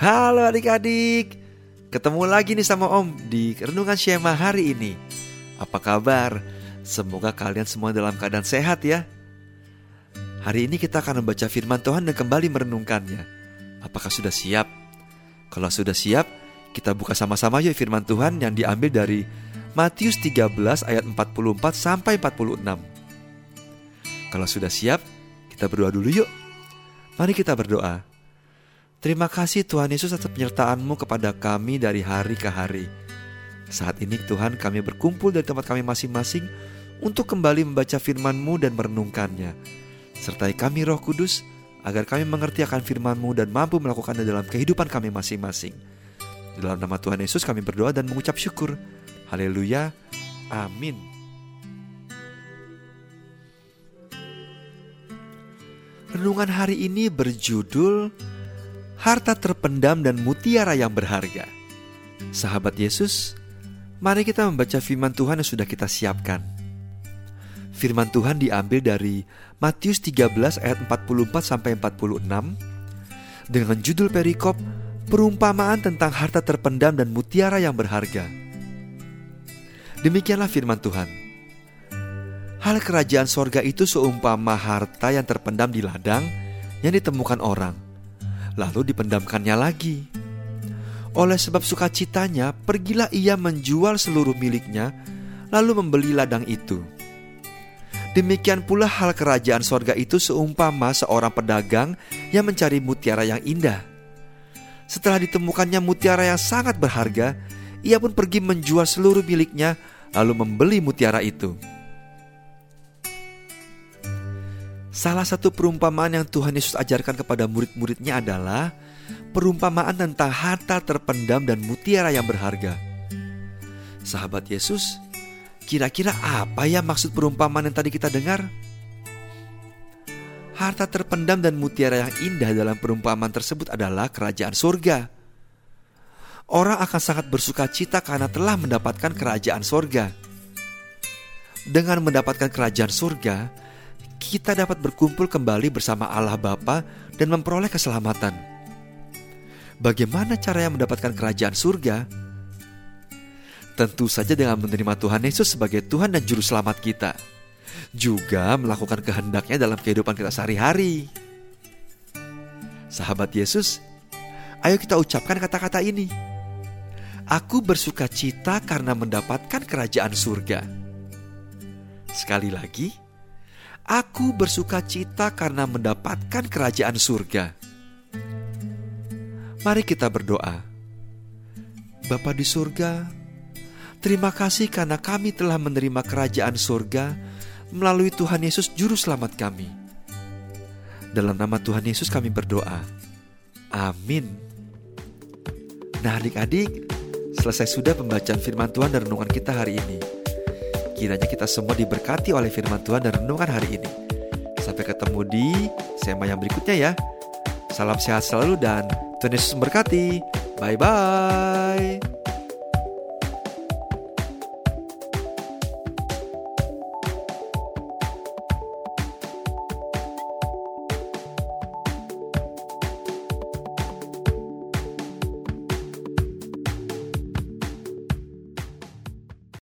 Halo adik-adik Ketemu lagi nih sama Om di Renungan Shema hari ini Apa kabar? Semoga kalian semua dalam keadaan sehat ya Hari ini kita akan membaca firman Tuhan dan kembali merenungkannya Apakah sudah siap? Kalau sudah siap, kita buka sama-sama yuk firman Tuhan yang diambil dari Matius 13 ayat 44 sampai 46 Kalau sudah siap, kita berdoa dulu yuk Mari kita berdoa. Terima kasih Tuhan Yesus atas penyertaan-Mu kepada kami dari hari ke hari. Saat ini Tuhan kami berkumpul dari tempat kami masing-masing untuk kembali membaca firman-Mu dan merenungkannya. Sertai kami Roh Kudus agar kami mengerti akan firman-Mu dan mampu melakukannya dalam kehidupan kami masing-masing. Dalam nama Tuhan Yesus kami berdoa dan mengucap syukur. Haleluya. Amin. Renungan hari ini berjudul Harta terpendam dan mutiara yang berharga. Sahabat Yesus, mari kita membaca firman Tuhan yang sudah kita siapkan. Firman Tuhan diambil dari Matius 13 ayat 44 sampai 46 dengan judul perikop Perumpamaan tentang harta terpendam dan mutiara yang berharga. Demikianlah firman Tuhan. Hal kerajaan sorga itu seumpama harta yang terpendam di ladang yang ditemukan orang, lalu dipendamkannya lagi. Oleh sebab sukacitanya, pergilah ia menjual seluruh miliknya, lalu membeli ladang itu. Demikian pula hal kerajaan sorga itu seumpama seorang pedagang yang mencari mutiara yang indah. Setelah ditemukannya mutiara yang sangat berharga, ia pun pergi menjual seluruh miliknya, lalu membeli mutiara itu. Salah satu perumpamaan yang Tuhan Yesus ajarkan kepada murid-muridnya adalah perumpamaan tentang harta terpendam dan mutiara yang berharga. Sahabat Yesus, kira-kira apa ya maksud perumpamaan yang tadi kita dengar? Harta terpendam dan mutiara yang indah dalam perumpamaan tersebut adalah kerajaan surga. Orang akan sangat bersuka cita karena telah mendapatkan kerajaan surga. Dengan mendapatkan kerajaan surga, kita dapat berkumpul kembali bersama Allah Bapa dan memperoleh keselamatan. Bagaimana cara yang mendapatkan kerajaan surga? Tentu saja dengan menerima Tuhan Yesus sebagai Tuhan dan Juru Selamat kita. Juga melakukan kehendaknya dalam kehidupan kita sehari-hari. Sahabat Yesus, ayo kita ucapkan kata-kata ini. Aku bersuka cita karena mendapatkan kerajaan surga. Sekali lagi, Aku bersuka cita karena mendapatkan kerajaan surga. Mari kita berdoa. Bapa di surga, terima kasih karena kami telah menerima kerajaan surga melalui Tuhan Yesus Juru Selamat kami. Dalam nama Tuhan Yesus kami berdoa. Amin. Nah adik-adik, selesai sudah pembacaan firman Tuhan dan renungan kita hari ini. Kiranya kita semua diberkati oleh firman Tuhan dan renungan hari ini. Sampai ketemu di sema yang berikutnya ya. Salam sehat selalu dan Tuhan Yesus memberkati. Bye-bye.